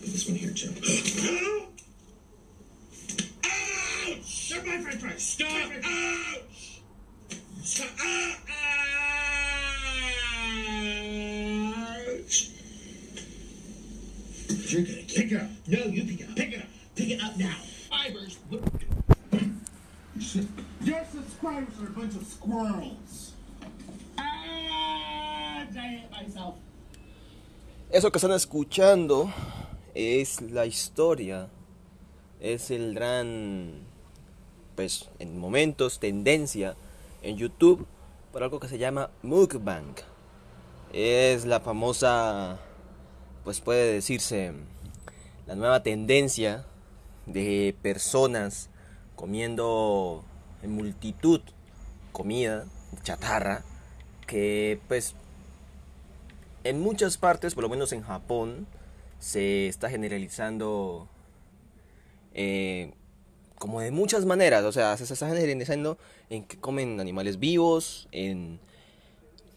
This one here, Joe. Ouch! They're my french fries. Stop! Ouch! Stop! Ouch! You're gonna pick it up. No, you pick it up. Pick it up. Pick it up now. Fibers. Your subscribers are a bunch of squirrels. Ah, I hit myself. Eso que están escuchando es la historia, es el gran, pues en momentos, tendencia en YouTube por algo que se llama mukbang. Es la famosa, pues puede decirse, la nueva tendencia de personas comiendo en multitud comida chatarra que pues en muchas partes, por lo menos en Japón, se está generalizando eh, como de muchas maneras. O sea, se está generalizando en que comen animales vivos, en...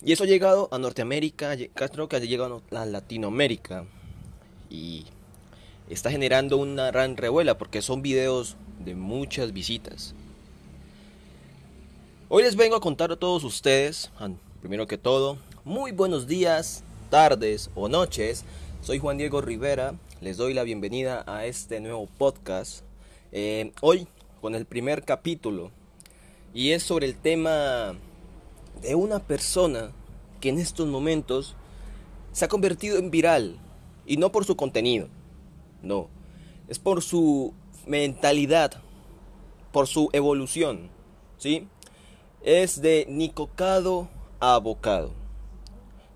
Y eso ha llegado a Norteamérica, creo que ha llegado a Latinoamérica. Y está generando una gran revuela porque son videos de muchas visitas. Hoy les vengo a contar a todos ustedes, primero que todo, muy buenos días, tardes o noches. Soy Juan Diego Rivera, les doy la bienvenida a este nuevo podcast. Eh, hoy con el primer capítulo y es sobre el tema de una persona que en estos momentos se ha convertido en viral y no por su contenido, no, es por su mentalidad, por su evolución, ¿sí? Es de Nicocado a Abocado.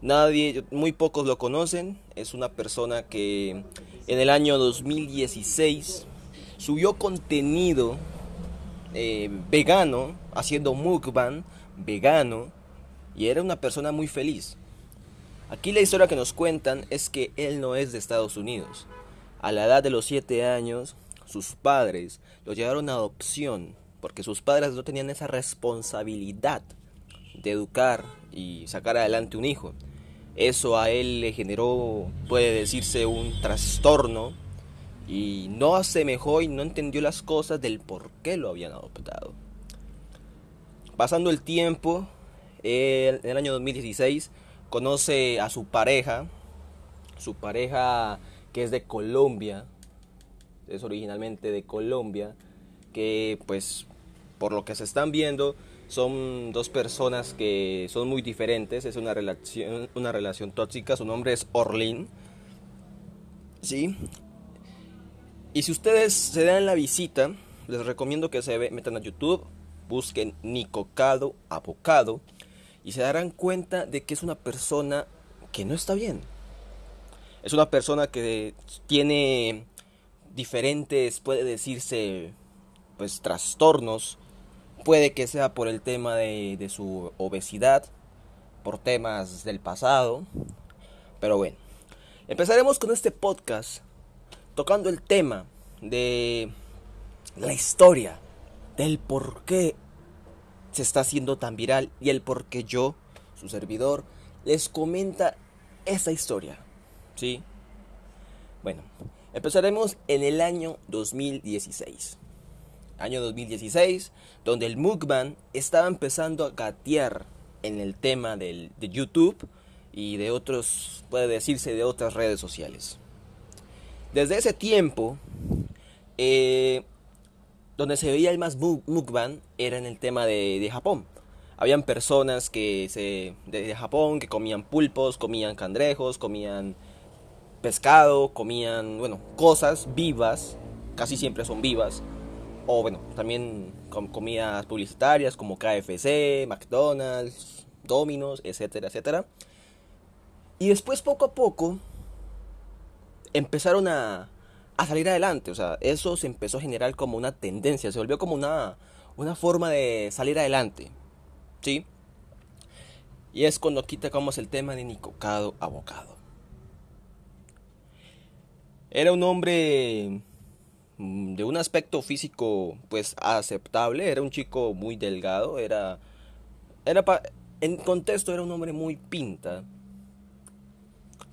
Nadie, muy pocos lo conocen. Es una persona que en el año 2016 subió contenido eh, vegano, haciendo mukbang vegano, y era una persona muy feliz. Aquí la historia que nos cuentan es que él no es de Estados Unidos. A la edad de los 7 años, sus padres lo llevaron a adopción, porque sus padres no tenían esa responsabilidad de educar y sacar adelante un hijo. Eso a él le generó, puede decirse, un trastorno y no asemejó y no entendió las cosas del por qué lo habían adoptado. Pasando el tiempo, en el año 2016 conoce a su pareja, su pareja que es de Colombia, es originalmente de Colombia, que pues por lo que se están viendo son dos personas que son muy diferentes, es una relación, una relación tóxica, su nombre es Orlin. ¿Sí? Y si ustedes se dan la visita, les recomiendo que se metan a YouTube, busquen Nicocado Abocado y se darán cuenta de que es una persona que no está bien. Es una persona que tiene diferentes, puede decirse, pues trastornos Puede que sea por el tema de, su obesidad, por temas del pasado. Pero bueno, empezaremos con este podcast tocando el tema de la historia, del por qué se está haciendo tan viral y el por qué yo, su servidor, les comenta esa historia. ¿Sí? Bueno, empezaremos en el año 2016 año 2016, donde el mukbang estaba empezando a gatear en el tema del, de YouTube y de otros, puede decirse, de otras redes sociales. Desde ese tiempo, eh, donde se veía el más mukbang era en el tema de, Japón. Habían personas que se, de, Japón que comían pulpos, comían cangrejos, comían pescado, comían, bueno, cosas vivas, casi siempre son vivas, o bueno, también con comidas publicitarias como KFC, McDonald's, Domino's, etcétera, etcétera. Y después poco a poco empezaron a, a salir adelante. O sea, eso se empezó a generar como una tendencia, se volvió como una, una forma de salir adelante. ¿Sí? Y es cuando aquí tocamos el tema de Nicocado Abocado. Era un hombre de un aspecto físico pues aceptable, era un chico muy delgado, era era en contexto era un hombre muy pinta,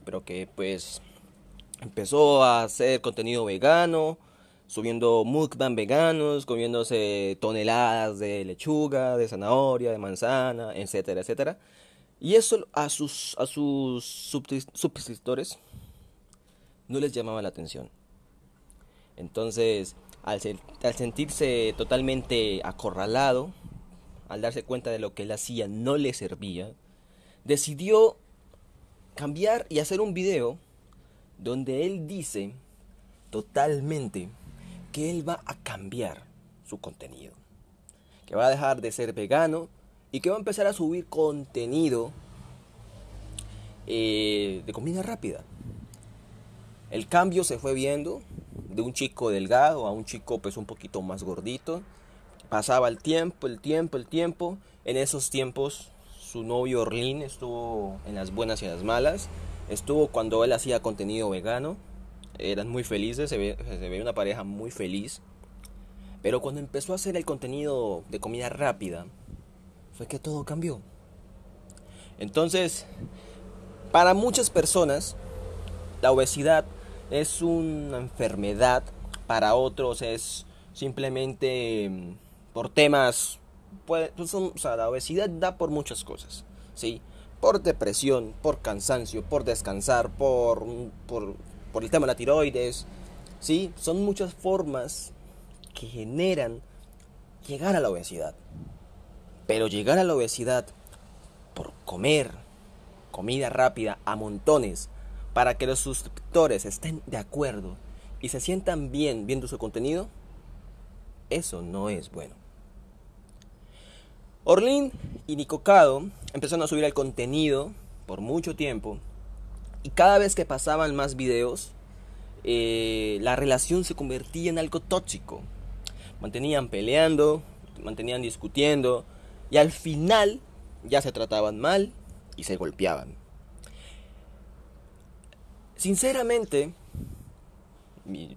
pero que pues empezó a hacer contenido vegano, subiendo mukbang veganos, comiéndose toneladas de lechuga, de zanahoria, de manzana, etcétera, etcétera. Y eso a sus, a sus no les llamaba la atención. Entonces, al, sentirse totalmente acorralado, al darse cuenta de lo que él hacía no le servía, decidió cambiar y hacer un video donde él dice totalmente que él va a cambiar su contenido, que va a dejar de ser vegano y que va a empezar a subir contenido eh, de comida rápida. El cambio se fue viendo de un chico delgado a un chico pues un poquito más gordito. Pasaba el tiempo, el tiempo, el tiempo. En esos tiempos su novio Orlin estuvo en las buenas y las malas. Estuvo cuando él hacía contenido vegano. Eran muy felices, se ve, se ve una pareja muy feliz. Pero cuando empezó a hacer el contenido de comida rápida, fue que todo cambió. Entonces, para muchas personas, la obesidad es una enfermedad, para otros es simplemente mm, por temas, pues, la obesidad da por muchas cosas, ¿sí? Por depresión, por cansancio, por descansar, por, por, por el tema de la tiroides, ¿sí? Son muchas formas que generan llegar a la obesidad. Pero llegar a la obesidad por comer comida rápida a montones para que los suscriptores estén de acuerdo y se sientan bien viendo su contenido, eso no es bueno. Orlin y Nicocado empezaron a subir el contenido por mucho tiempo y cada vez que pasaban más videos, eh, la relación se convertía en algo tóxico. Mantenían peleando, mantenían discutiendo, y al final ya se trataban mal y se golpeaban. Sinceramente,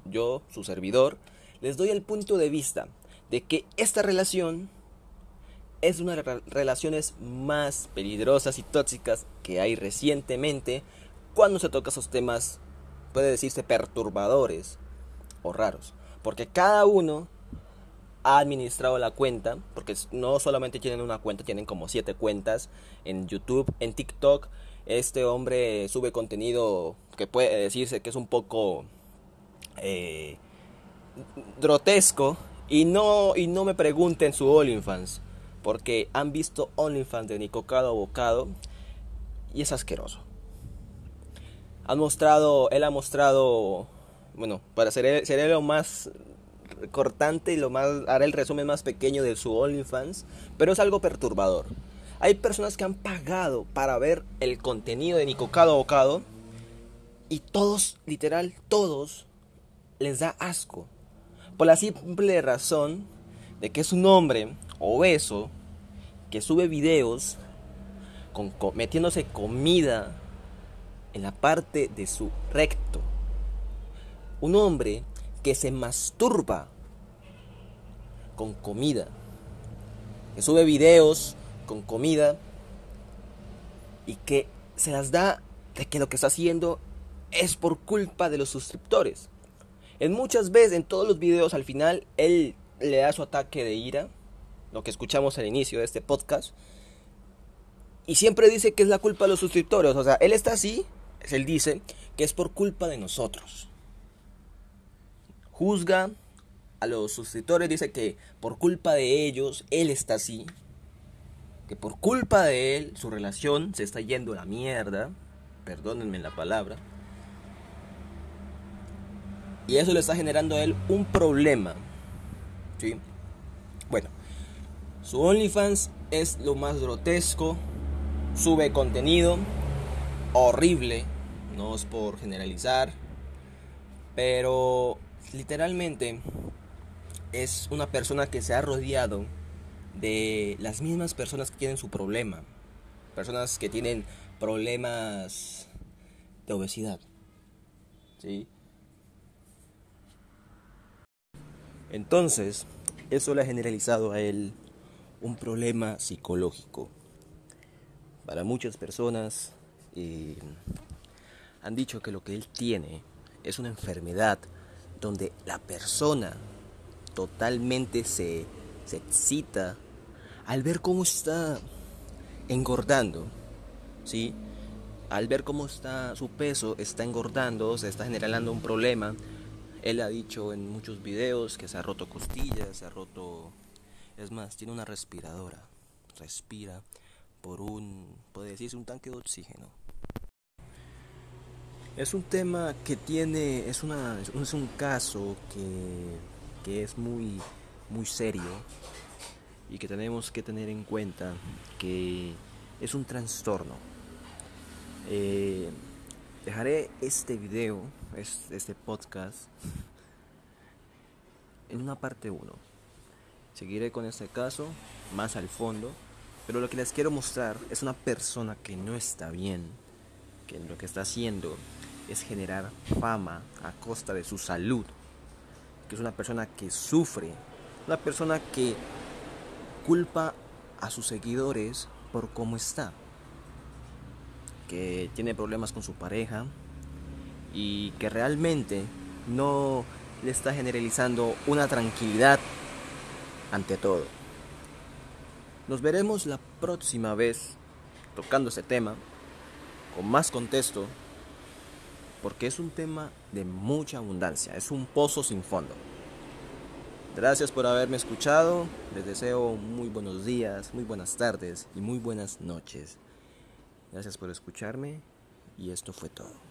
yo, su servidor, les doy el punto de vista de que esta relación es una de las relaciones más peligrosas y tóxicas que hay recientemente cuando se toca esos temas, puede decirse, perturbadores o raros. Porque cada uno ha administrado la cuenta, porque no solamente tienen una cuenta, tienen como siete cuentas en YouTube, en TikTok. Este hombre sube contenido que puede decirse que es un poco eh, grotesco. Y no, y no me pregunten su OnlyFans, porque han visto OnlyFans de Nicocado Bocado y es asqueroso. Han mostrado, él ha mostrado, bueno, para ser, ser lo más cortante y lo más haré el resumen más pequeño de su OnlyFans, pero es algo perturbador. Hay personas que han pagado para ver el contenido de Nicocado Bocado y todos, literal, todos les da asco. Por la simple razón de que es un hombre obeso que sube videos con, metiéndose comida en la parte de su recto. Un hombre que se masturba con comida, que sube videos con comida y que se las da de que lo que está haciendo es por culpa de los suscriptores. En muchas veces, en todos los videos, al final, él le da su ataque de ira, lo que escuchamos al inicio de este podcast, y siempre dice que es la culpa de los suscriptores. O sea, él está así, él dice que es por culpa de nosotros juzga a los suscriptores, dice que por culpa de ellos él está así, que por culpa de él su relación se está yendo a la mierda, perdónenme la palabra, y eso le está generando a él un problema. ¿sí? Bueno, su OnlyFans es lo más grotesco, sube contenido horrible, no es por generalizar, pero literalmente es una persona que se ha rodeado de las mismas personas que tienen su problema. Personas que tienen problemas de obesidad. ¿Sí? Entonces, eso le ha generalizado a él un problema psicológico. Para muchas personas eh, han dicho que lo que él tiene es una enfermedad donde la persona totalmente se, se excita al ver cómo está engordando, ¿sí? Al ver cómo está su peso está engordando, se está generando un problema. Él ha dicho en muchos videos que se ha roto costillas, se ha roto... Es más, tiene una respiradora. Respira por un, puede decirse, un tanque de oxígeno. Es un tema que tiene, es, una, es un caso que, que es muy, muy serio y que tenemos que tener en cuenta que es un trastorno. Eh, dejaré este video, este podcast, en una parte 1. Seguiré con este caso más al fondo, pero lo que les quiero mostrar es una persona que no está bien, que lo que está haciendo es generar fama a costa de su salud, que es una persona que sufre, una persona que culpa a sus seguidores por cómo está, que tiene problemas con su pareja y que realmente no le está generalizando una tranquilidad ante todo. Nos veremos la próxima vez tocando ese tema con más contexto porque es un tema de mucha abundancia, es un pozo sin fondo. Gracias por haberme escuchado. Les deseo muy buenos días, muy buenas tardes y muy buenas noches. Gracias por escucharme y esto fue todo.